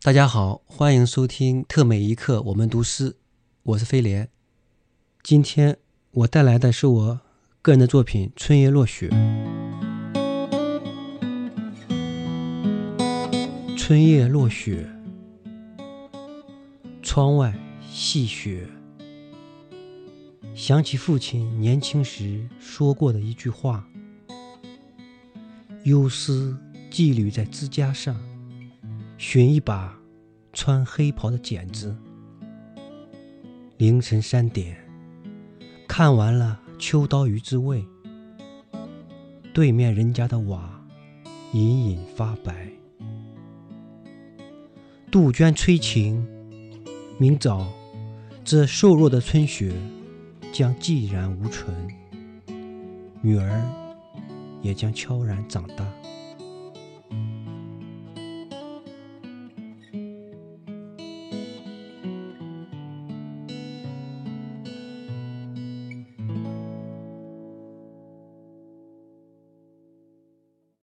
大家好，欢迎收听特美一刻，我们读诗，我是飞莲。今天我带来的是我个人的作品《春夜落雪》。春夜落雪，窗外细雪，想起父亲年轻时说过的一句话：“忧思寄旅在枝桠上。”寻一把穿黑袍的剪子。凌晨三点，看完了《秋刀鱼之味》，对面人家的瓦隐隐发白。杜鹃催情，明早这瘦弱的春雪将寂然无存，女儿也将悄然长大。